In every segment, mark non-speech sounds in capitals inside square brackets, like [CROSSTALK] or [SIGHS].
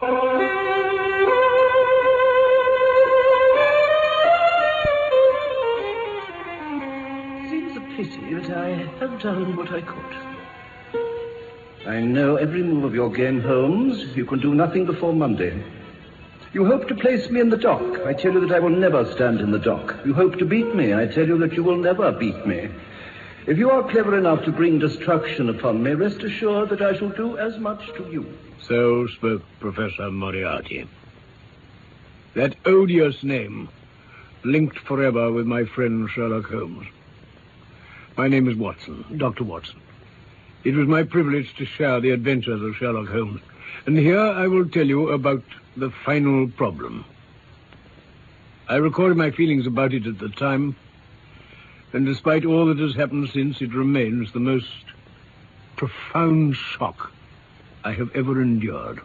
Seems a pity that I have done what I could. I know every move of your game, Holmes. You can do nothing before Monday. You hope to place me in the dock. I tell you that I will never stand in the dock. You hope to beat me. I tell you that you will never beat me. If you are clever enough to bring destruction upon me, rest assured that I shall do as much to you. So spoke Professor Moriarty. That odious name, linked forever with my friend Sherlock Holmes. My name is Watson, Dr. Watson. It was my privilege to share the adventures of Sherlock Holmes. And here I will tell you about the final problem. I recorded my feelings about it at the time, and despite all that has happened since, it remains the most profound shock I have ever endured.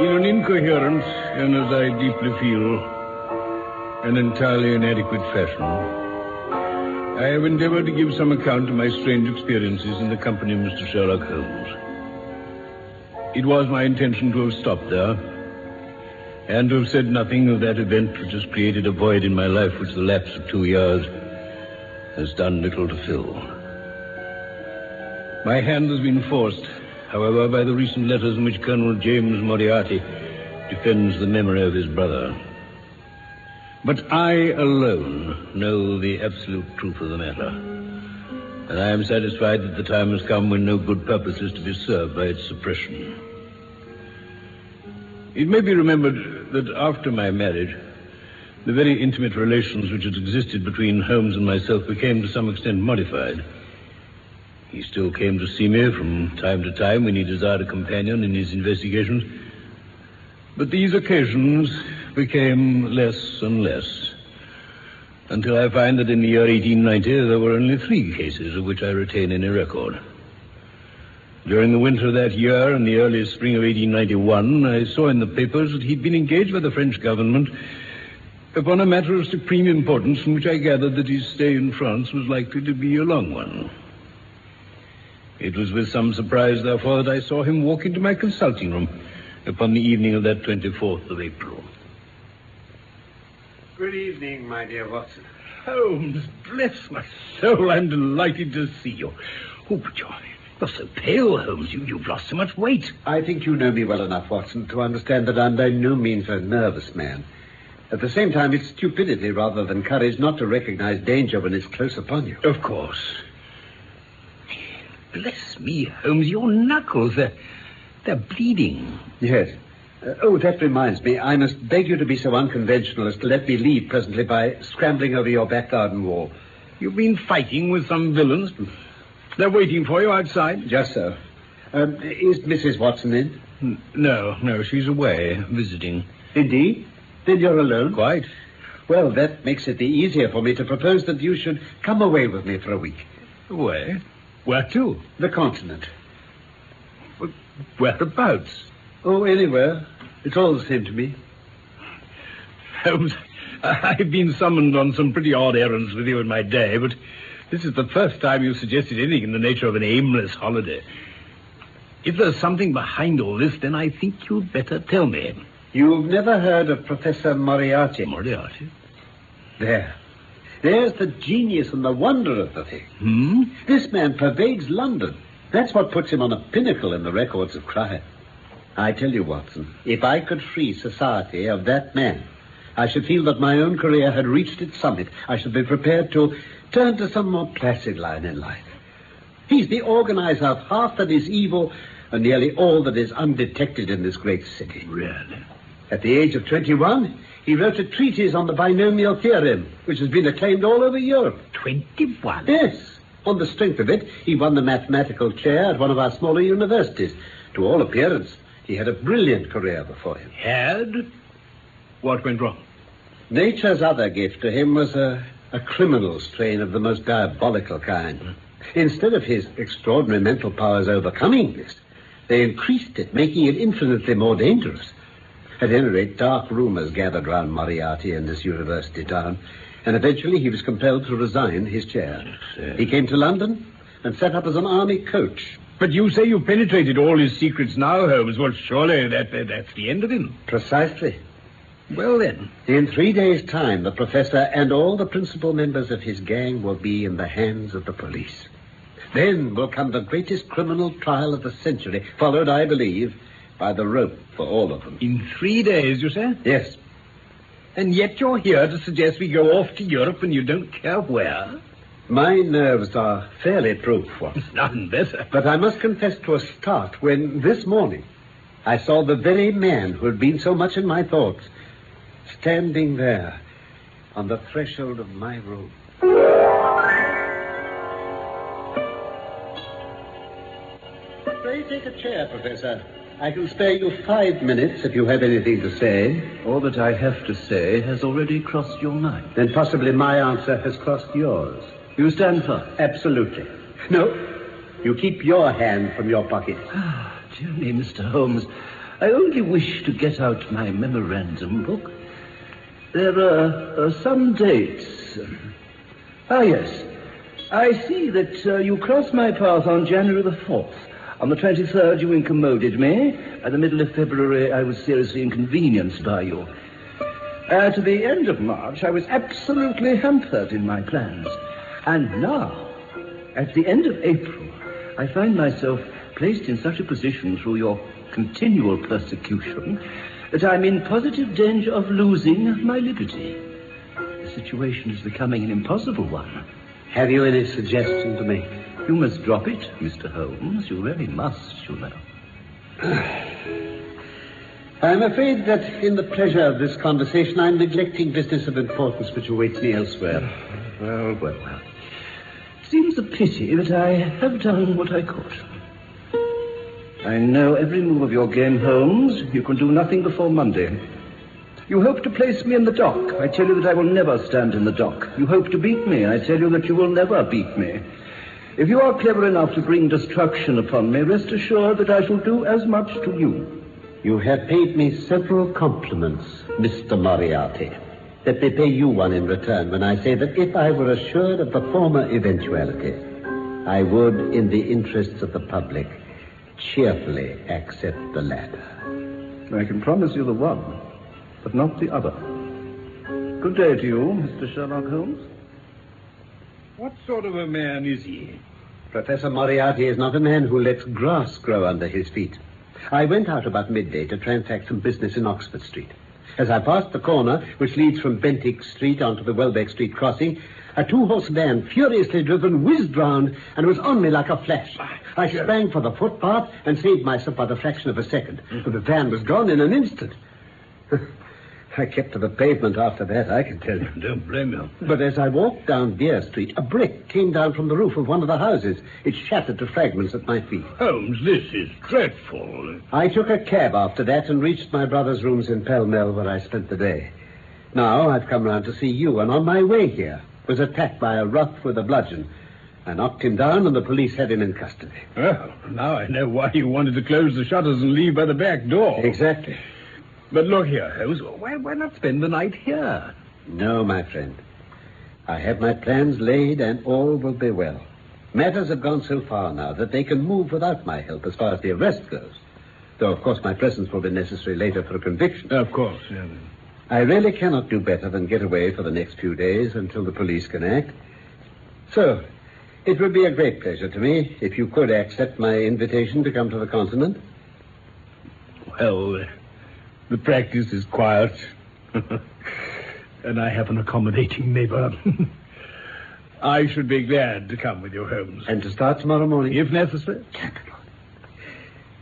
In an incoherent, and as I deeply feel, an entirely inadequate fashion, I have endeavored to give some account of my strange experiences in the company of Mr. Sherlock Holmes. It was my intention to have stopped there, and to have said nothing of that event which has created a void in my life which the lapse of two years has done little to fill. My hand has been forced, however, by the recent letters in which Colonel James Moriarty defends the memory of his brother. But I alone know the absolute truth of the matter. And I am satisfied that the time has come when no good purpose is to be served by its suppression. It may be remembered that after my marriage, the very intimate relations which had existed between Holmes and myself became to some extent modified. He still came to see me from time to time when he desired a companion in his investigations. But these occasions became less and less. Until I find that in the year 1890 there were only three cases of which I retain any record. During the winter of that year and the early spring of 1891, I saw in the papers that he'd been engaged by the French government upon a matter of supreme importance from which I gathered that his stay in France was likely to be a long one. It was with some surprise, therefore, that I saw him walk into my consulting room upon the evening of that 24th of April. Good evening, my dear Watson. Oh, Holmes, bless my soul, I'm delighted to see you. Oh, but you're, you're so pale, Holmes. You, you've lost so much weight. I think you know me well enough, Watson, to understand that I'm by no means a nervous man. At the same time, it's stupidity rather than courage not to recognize danger when it's close upon you. Of course. Bless me, Holmes, your knuckles, they're, they're bleeding. Yes. Uh, oh, that reminds me. I must beg you to be so unconventional as to let me leave presently by scrambling over your back garden wall. You've been fighting with some villains. They're waiting for you outside. Just so. Um, is Mrs. Watson in? N- No, no, she's away, visiting. Indeed? Then you're alone? Quite. Well, that makes it the easier for me to propose that you should come away with me for a week. Away? Where to? The continent. Whereabouts? Oh, anywhere. It's all the same to me. [LAUGHS] Holmes, I've been summoned on some pretty odd errands with you in my day, but this is the first time you've suggested anything in the nature of an aimless holiday. If there's something behind all this, then I think you'd better tell me. You've never heard of Professor Moriarty? Moriarty? There. There's the genius and the wonder of the thing. Hmm? This man pervades London. That's what puts him on a pinnacle in the records of crime. I tell you, Watson, if I could free society of that man, I should feel that my own career had reached its summit. I should be prepared to turn to some more placid line in life. He's the organizer of half that is evil and nearly all that is undetected in this great city. Really? At the age of 21, he wrote a treatise on the binomial theorem, which has been acclaimed all over Europe. 21? Yes. On the strength of it, he won the mathematical chair at one of our smaller universities. To all appearance, he had a brilliant career before him. Had? What went wrong? Nature's other gift to him was a, a criminal strain of the most diabolical kind. Instead of his extraordinary mental powers overcoming this, they increased it, making it infinitely more dangerous. At any rate, dark rumors gathered round Moriarty in this university town, and eventually he was compelled to resign his chair. He came to London and set up as an army coach. But you say you've penetrated all his secrets now, Holmes. Well, surely that, that that's the end of him. Precisely. Well, then. In three days' time, the professor and all the principal members of his gang will be in the hands of the police. Then will come the greatest criminal trial of the century, followed, I believe, by the rope for all of them. In three days, you say? Yes. And yet you're here to suggest we go off to Europe and you don't care where? My nerves are fairly proof, Watson. [LAUGHS] None better. But I must confess to a start when, this morning, I saw the very man who had been so much in my thoughts standing there on the threshold of my room. Pray take a chair, Professor. I can spare you five minutes if you have anything to say. All that I have to say has already crossed your mind. Then possibly my answer has crossed yours. You stand firm. Absolutely. No, you keep your hand from your pocket. Ah, dear me, Mr. Holmes. I only wish to get out my memorandum book. There are uh, some dates. Ah, yes. I see that uh, you crossed my path on January the 4th. On the 23rd, you incommoded me. By the middle of February, I was seriously inconvenienced by you. Uh, to the end of March, I was absolutely hampered in my plans. And now, at the end of April, I find myself placed in such a position through your continual persecution that I'm in positive danger of losing my liberty. The situation is becoming an impossible one. Have you any suggestion to make? You must drop it, Mr. Holmes. You really must, you know. [SIGHS] I'm afraid that in the pleasure of this conversation, I'm neglecting business of importance which awaits me elsewhere. [SIGHS] Well, well, well. It Seems a pity that I have done what I could. I know every move of your game, Holmes. You can do nothing before Monday. You hope to place me in the dock. I tell you that I will never stand in the dock. You hope to beat me. I tell you that you will never beat me. If you are clever enough to bring destruction upon me, rest assured that I shall do as much to you. You have paid me several compliments, Mr. Moriarty. Let me pay you one in return when I say that if I were assured of the former eventuality, I would, in the interests of the public, cheerfully accept the latter. I can promise you the one, but not the other. Good day to you, Mr. Sherlock Holmes. What sort of a man is he? Professor Moriarty is not a man who lets grass grow under his feet. I went out about midday to transact some business in Oxford Street. As I passed the corner, which leads from Bentinck Street onto the Welbeck Street crossing, a two-horse van, furiously driven, whizzed round and was on me like a flash. Ah, I sprang for the footpath and saved myself by the fraction of a second. Hmm. The van was gone in an instant. [LAUGHS] I kept to the pavement after that, I can tell you. [LAUGHS] Don't blame you. But as I walked down Vere Street, a brick came down from the roof of one of the houses. It shattered to fragments at my feet. Holmes, this is dreadful. I took a cab after that and reached my brother's rooms in Pall Mall where I spent the day. Now I've come round to see you, and on my way here was attacked by a rough with a bludgeon. I knocked him down, and the police had him in custody. Well, now I know why you wanted to close the shutters and leave by the back door. Exactly. But look here, Holmes, why, why not spend the night here? No, my friend. I have my plans laid, and all will be well. Matters have gone so far now that they can move without my help as far as the arrest goes. Though, of course, my presence will be necessary later for a conviction. Of course, yeah. I really cannot do better than get away for the next few days until the police can act. So, it would be a great pleasure to me if you could accept my invitation to come to the continent. Well, uh, the practice is quiet. [LAUGHS] and I have an accommodating neighbor. [LAUGHS] I should be glad to come with you, Holmes. And to start tomorrow morning? If necessary. Capital.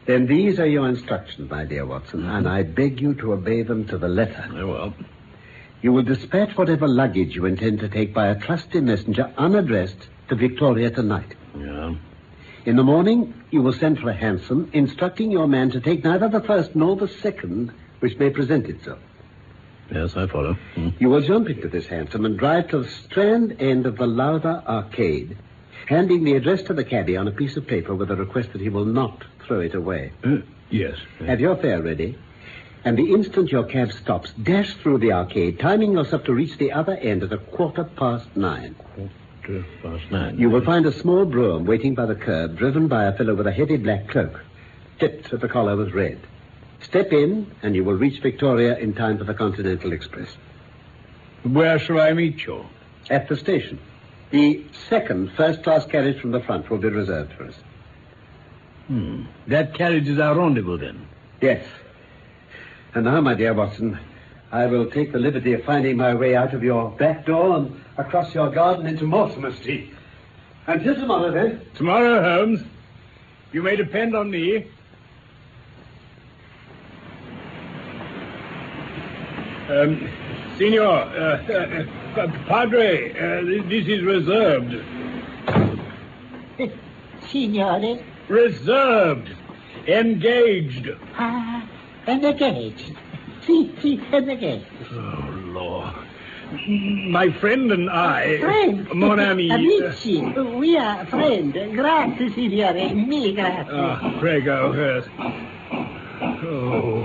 Then these are your instructions, my dear Watson, and I beg you to obey them to the letter. Oh, well. You will dispatch whatever luggage you intend to take by a trusty messenger unaddressed to Victoria tonight. Yeah. In the morning, you will send for a hansom, instructing your man to take neither the first nor the second which may present itself. Yes, I follow. Hmm. You will jump into this hansom and drive to the Strand end of the Lowther Arcade, handing the address to the cabby on a piece of paper with a request that he will not throw it away. Uh, yes. Have your fare ready. And the instant your cab stops, dash through the arcade, timing yourself to reach the other end at a quarter past nine. Quarter past nine. You will find a small brougham waiting by the curb, driven by a fellow with a heavy black cloak, tipped at the collar with red. Step in, and you will reach Victoria in time for the Continental Express. Where shall I meet you? At the station. The second first-class carriage from the front will be reserved for us. Hmm. That carriage is our rendezvous, then? Yes. And now, my dear Watson, I will take the liberty of finding my way out of your back door and across your garden into Mortimer Street. Until tomorrow, then. Tomorrow, Holmes. You may depend on me. Um, Senor, uh, uh, uh, Padre, uh, this is reserved. [LAUGHS] Signore, Reserved. Engaged. ah, engaged. Si, si, engaged. Oh, Lord. My friend and I. Friend. Mon ami. [LAUGHS] Amici. We are friend. Grazie, signore. Mille grazie. Ah, prego, yes. Oh,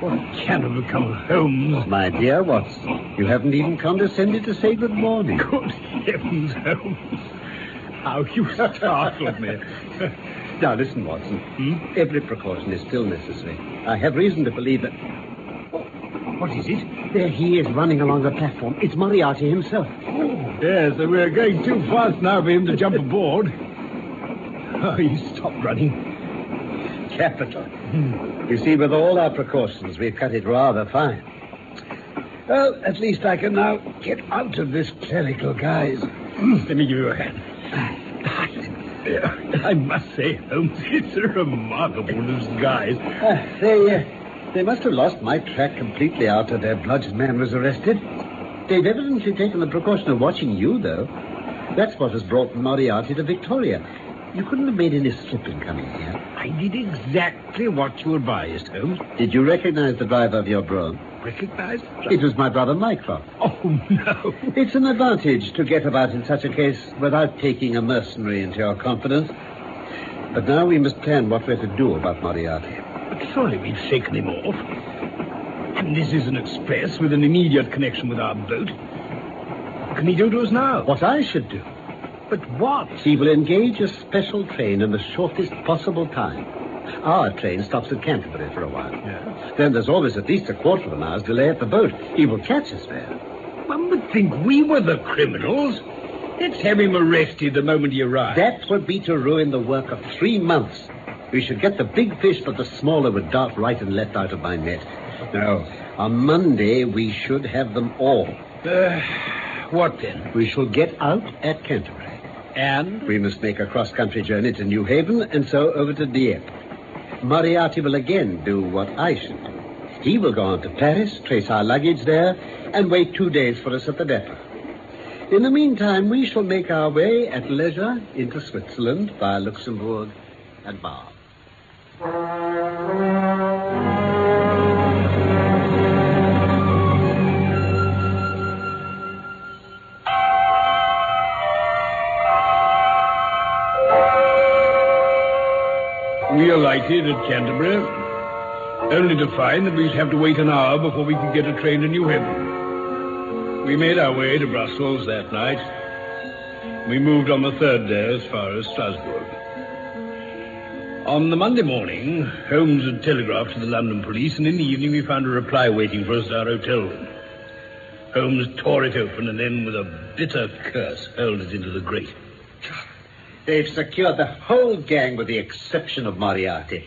what can have become of Holmes? My dear Watson, you haven't even condescended to say good morning. Good heavens, Holmes. How you startled me. Now, listen, Watson. Hmm? Every precaution is still necessary. I have reason to believe that. What is it? There he is running along the platform. It's Moriarty himself. Yes, and we're going too fast now for him to jump aboard. Oh, he stopped running. Capital. You see, with all our precautions, we've cut it rather fine. Well, at least I can now get out of this clerical guise. Let me give you a hand. I must say, Holmes, [LAUGHS] it's a remarkable disguise. Ah, they, uh, they must have lost my track completely after their bludgeon man was arrested. They've evidently taken the precaution of watching you, though. That's what has brought Moriarty to Victoria. You couldn't have made any slip in coming here. I did exactly what you advised, Holmes. Did you recognize the driver of your brougham? Recognized? It was my brother Mycroft. Oh, no. It's an advantage to get about in such a case without taking a mercenary into your confidence. But now we must plan what we're to do about Moriarty. But surely we've shaken him off. And this is an express with an immediate connection with our boat. What can he do to us now? What I should do, But what? he will engage a special train in the shortest possible time. Our train stops at Canterbury for a while. Yeah. Then there's always at least a quarter of an hour's delay at the boat. He will catch us there. One would think we were the criminals. Let's have him arrested the moment he arrives. That would be to ruin the work of three months. We should get the big fish, but the smaller would dart right and left out of my net. No, on Monday we should have them all. Uh, what then? We shall get out at Canterbury. And? We must make a cross-country journey to Newhaven and so over to Dieppe. Moriarty will again do what I should do. He will go on to Paris, trace our luggage there, and wait two days for us at the depot. In the meantime, we shall make our way at leisure into Switzerland via Luxembourg and Basel. Alighted at Canterbury, only to find that we'd have to wait an hour before we could get a train to Newhaven. We made our way to Brussels that night. We moved on the third day as far as Strasbourg. On the Monday morning, Holmes had telegraphed to the London police, and in the evening we found a reply waiting for us at our hotel. Holmes tore it open and then, with a bitter curse, hurled it into the grate. They've secured the whole gang with the exception of Moriarty.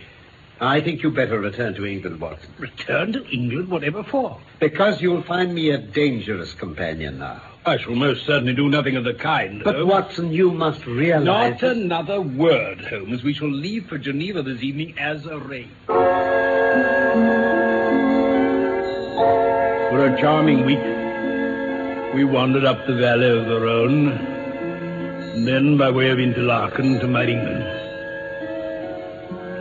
I think you better return to England, Watson. Return to England, whatever for? Because you'll find me a dangerous companion now. I shall most certainly do nothing of the kind. But, Holmes. Watson, you must realize... Not another word, Holmes. We shall leave for Geneva this evening as arranged. For a charming week, we wandered up the valley of the Rhone, and then by way of Interlaken to Meiringen.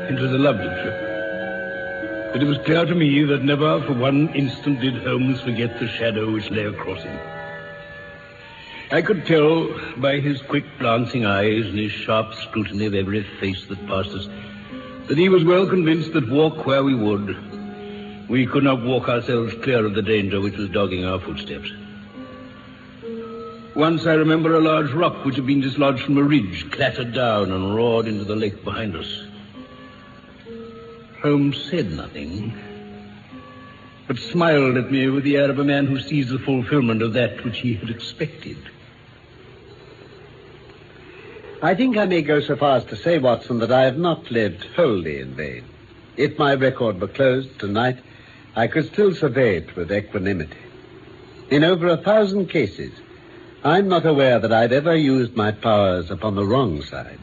It was a lovely trip. But it was clear to me that never for one instant did Holmes forget the shadow which lay across him. I could tell by his quick glancing eyes and his sharp scrutiny of every face that passed us that he was well convinced that walk where we would, we could not walk ourselves clear of the danger which was dogging our footsteps. Once I remember a large rock which had been dislodged from a ridge clattered down and roared into the lake behind us. Holmes said nothing, but smiled at me with the air of a man who sees the fulfillment of that which he had expected. I think I may go so far as to say, Watson, that I have not lived wholly in vain. If my record were closed tonight, I could still survey it with equanimity. In over a thousand cases, I'm not aware that I've ever used my powers upon the wrong side.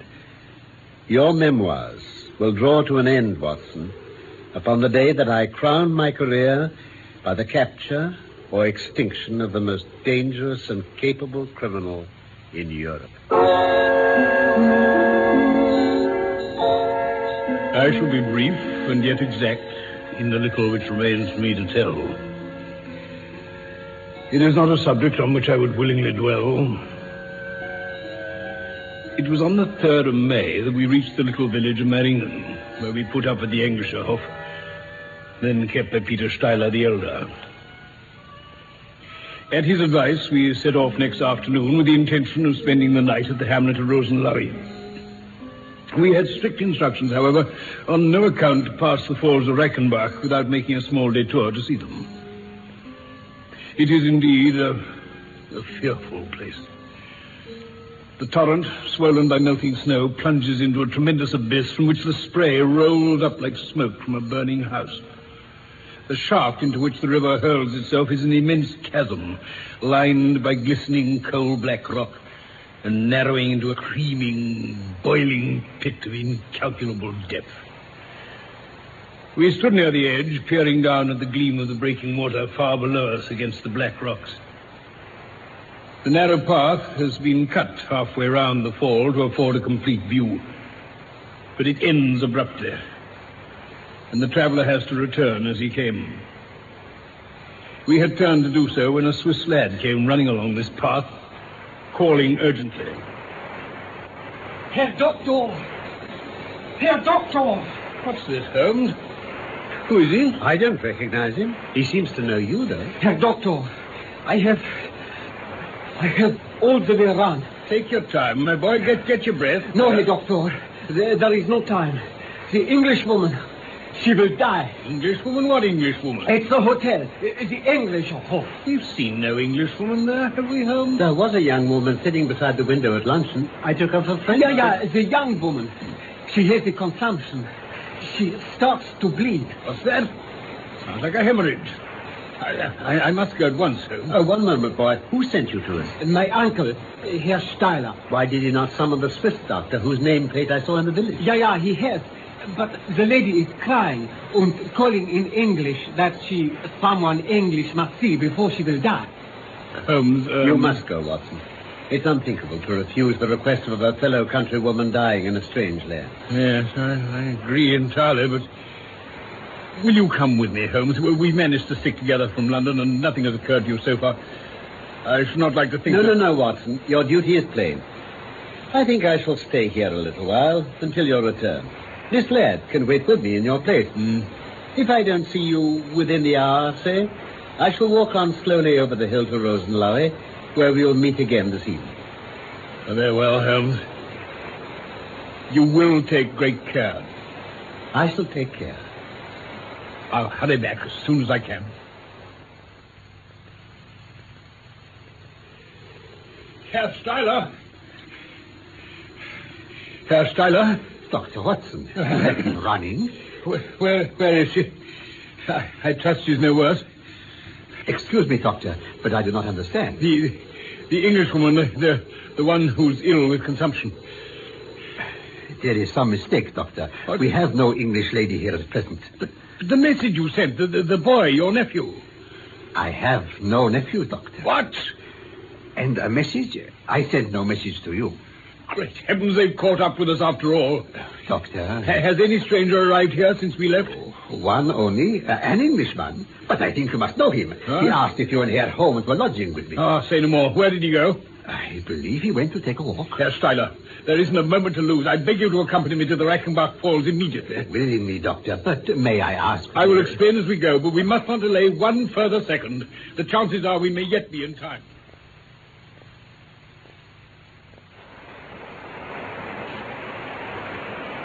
Your memoirs will draw to an end, Watson, upon the day that I crown my career by the capture or extinction of the most dangerous and capable criminal in Europe. I shall be brief and yet exact in the little which remains for me to tell. It is not a subject on which I would willingly dwell. It was on the 3rd of May that we reached the little village of Meiringen, where we put up at the Englischer Hof, then kept by Peter Steiler the elder. At his advice, we set off next afternoon with the intention of spending the night at the hamlet of Rosenlaui. We had strict instructions, however, on no account to pass the falls of Reichenbach without making a small detour to see them. It is indeed a, a fearful place. The torrent, swollen by melting snow, plunges into a tremendous abyss from which the spray rolls up like smoke from a burning house. The shaft into which the river hurls itself is an immense chasm, lined by glistening coal-black rock and narrowing into a creaming, boiling pit of incalculable depth. We stood near the edge, peering down at the gleam of the breaking water far below us against the black rocks. The narrow path has been cut halfway round the fall to afford a complete view, but it ends abruptly, and the traveler has to return as he came. We had turned to do so when a Swiss lad came running along this path, calling urgently. Herr Doctor! Herr Doctor! What's this, Holmes? Who is he? I don't recognize him. He seems to know you, though. Herr Doctor, I have. I have all the way around. Take your time, my boy. Get get your breath. No, Herr Doctor, there, there is no time. The Englishwoman, she will die. Englishwoman? What Englishwoman? It's the hotel, the English Hof. We've seen no Englishwoman there, have we, Holmes? There was a young woman sitting beside the window at luncheon. I took her for friend. Yeah, yeah, the young woman. She has the consumption. She starts to bleed. What's that? Sounds like a hemorrhage. I, I, I must go at once, Holmes. Oh, one moment, boy. Who sent you to us? My uncle, Herr Steiler. Why did he not summon the Swiss doctor whose nameplate I saw in the village? Yeah, yeah, he has. But the lady is crying and calling in English that she, someone English must see before she will die. Holmes, um, You must go, Watson. It's unthinkable to refuse the request of a fellow countrywoman dying in a strange land. Yes, I, I agree entirely, but will you come with me, Holmes? We- We've managed to stick together from London, and nothing has occurred to you so far. I should not like to think. No, that... no, no, Watson. Your duty is plain. I think I shall stay here a little while until your return. This lad can wait with me in your place. Hmm. If I don't see you within the hour, say, I shall walk on slowly over the hill to Rosenlaui, where we will meet again this evening. Very well, Holmes. You will take great care. I shall take care. I'll hurry back as soon as I can. Herr Steiler. Herr Steiler. Dr. Watson, [LAUGHS] running. Where, where, where is she? I, I trust she's no worse. Excuse me, Doctor, but I do not understand. The, the Englishwoman, the, the, the one who's ill with consumption. There is some mistake, Doctor. We have no English lady here at present. The, the message you sent, the, the, the boy, your nephew. I have no nephew, Doctor. What? And a message? I sent no message to you. Great heavens, they've caught up with us after all. Doctor. Ha- has any stranger arrived here since we left? One only, uh, an Englishman. But I think you must know him. Huh? He asked if you and Herr Holmes were lodging with me. Ah, say no more. Where did he go? I believe he went to take a walk. Herr Steiler, there isn't a moment to lose. I beg you to accompany me to the Reichenbach Falls immediately. Willingly, Doctor. But may I ask... I will explain as we go, but we must not delay one further second. The chances are we may yet be in time.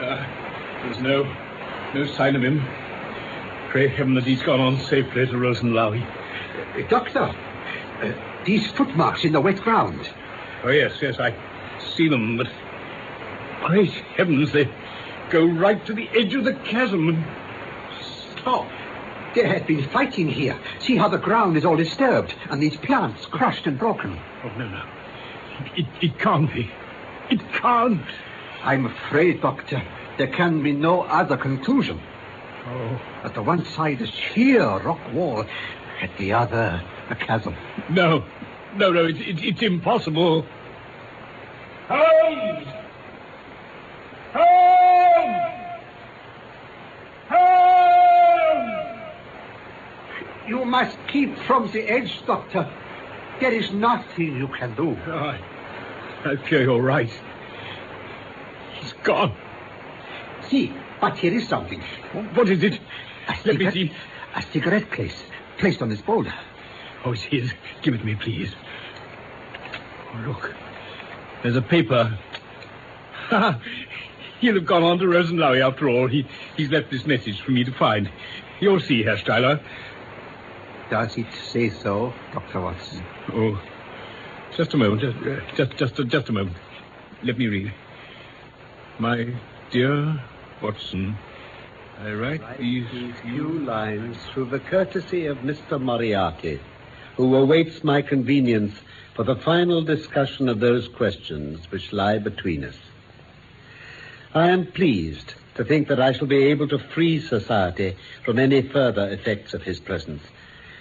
Uh, there's no, no sign of him. Pray heaven that he's gone on safely to Rosenlaui. Uh, doctor, uh, these footmarks in the wet ground. Oh, yes, yes, I see them, but great heavens, they go right to the edge of the chasm and stop. There had been fighting here. See how the ground is all disturbed and these plants crushed and broken. Oh, no, no. It, it can't be. It can't. I'm afraid, Doctor, there can be no other conclusion. Oh, At the one side, a sheer rock wall. At the other, a chasm. no. No, no, it, it, it's impossible. Holmes! Holmes! Holmes! You must keep from the edge, Doctor. There is nothing you can do. Oh, I, I fear you're right. He's gone. See, but here is something. What is it? A Let me see. A cigarette case placed on this boulder. Oh, it's his. Give it to me, please. Oh, look. There's a paper. He'll have gone on to Rosenlaui after all. He, he's left this message for me to find. You'll see, Herr Steiler. Does it say so, Dr. Watson? Oh, just a moment. Just, just, just, just a moment. Let me read. My dear Watson, I write these few lines through the courtesy of Mr. Moriarty, who awaits my convenience for the final discussion of those questions which lie between us. I am pleased to think that I shall be able to free society from any further effects of his presence,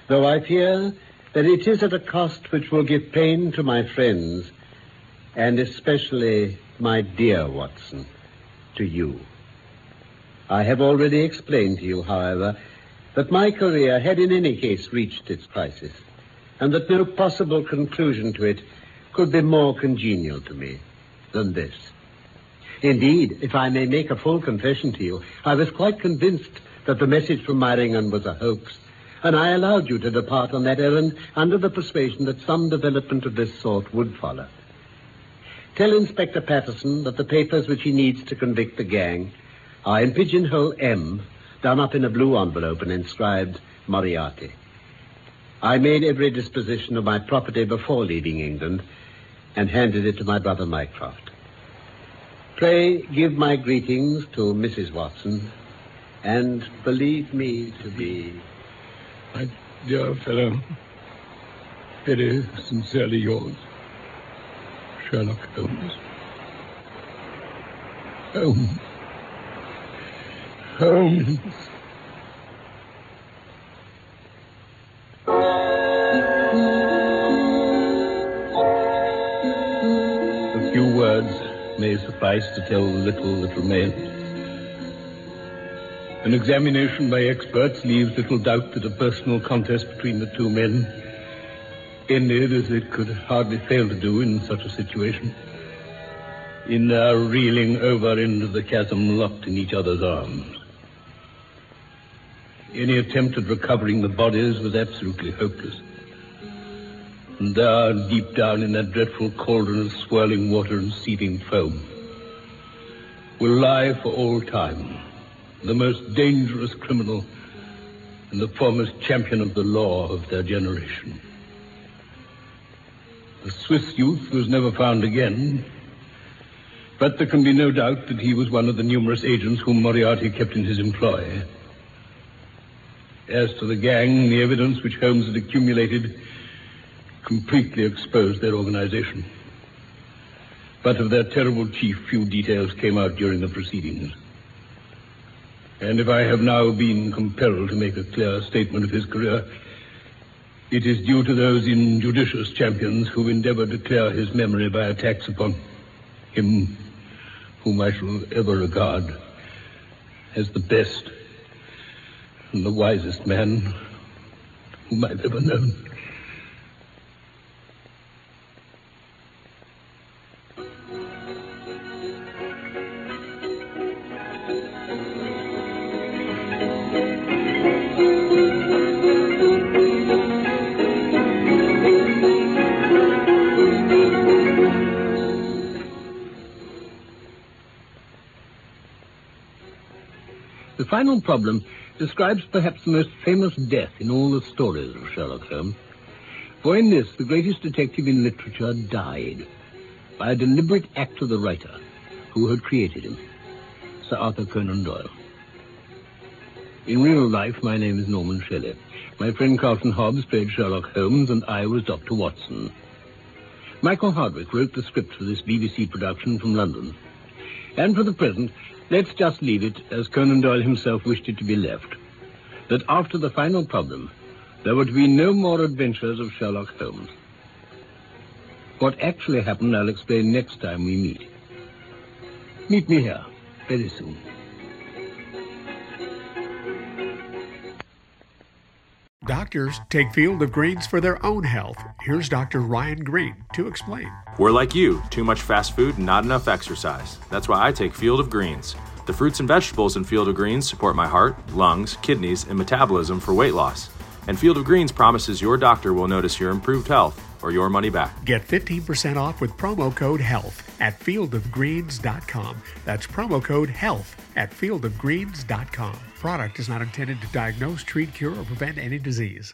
though I fear that it is at a cost which will give pain to my friends, and especially my dear Watson, to you. I have already explained to you, however, that my career had in any case reached its crisis, and that no possible conclusion to it could be more congenial to me than this. Indeed, if I may make a full confession to you, I was quite convinced that the message from Meiringen was a hoax, and I allowed you to depart on that errand under the persuasion that some development of this sort would follow. Tell Inspector Patterson that the papers which he needs to convict the gang are in pigeonhole M, done up in a blue envelope and inscribed Moriarty. I made every disposition of my property before leaving England and handed it to my brother Mycroft. Pray give my greetings to Mrs. Watson and believe me to be. My dear fellow, very sincerely yours, Sherlock Holmes. Holmes. Holmes. A few words may suffice to tell the little that remains. An examination by experts leaves little doubt that a personal contest between the two men ended as it could hardly fail to do in such a situation. in their reeling over into the chasm locked in each other's arms. Any attempt at recovering the bodies was absolutely hopeless. And there, deep down in that dreadful cauldron of swirling water and seething foam, will lie for all time the most dangerous criminal and the foremost champion of the law of their generation. The Swiss youth was never found again, but there can be no doubt that he was one of the numerous agents whom Moriarty kept in his employ. As to the gang, the evidence which Holmes had accumulated completely exposed their organization. But of their terrible chief, few details came out during the proceedings. And if I have now been compelled to make a clear statement of his career, it is due to those injudicious champions who endeavored to clear his memory by attacks upon him whom I shall ever regard as the best and the wisest man whom I've ever known. The final problem describes perhaps the most famous death in all the stories of Sherlock Holmes. For in this, the greatest detective in literature died by a deliberate act of the writer who had created him, Sir Arthur Conan Doyle. In real life, my name is Norman Shelley. My friend Carlton Hobbs played Sherlock Holmes, and I was Dr. Watson. Michael Hardwick wrote the script for this BBC production from London. And for the present, let's just leave it as Conan Doyle himself wished it to be left. That after the final problem, there were to be no more adventures of Sherlock Holmes. What actually happened, I'll explain next time we meet. Meet me here, very soon. Doctors take Field of Greens for their own health. Here's Dr. Ryan Green to explain. We're like you, too much fast food not enough exercise. That's why I take Field of Greens. The fruits and vegetables in Field of Greens support my heart, lungs, kidneys, and metabolism for weight loss. And Field of Greens promises your doctor will notice your improved health or your money back. Get 15% off with promo code HEALTH at fieldofgreens.com. That's promo code HEALTH at fieldofgreens.com. Product is not intended to diagnose, treat, cure, or prevent any disease.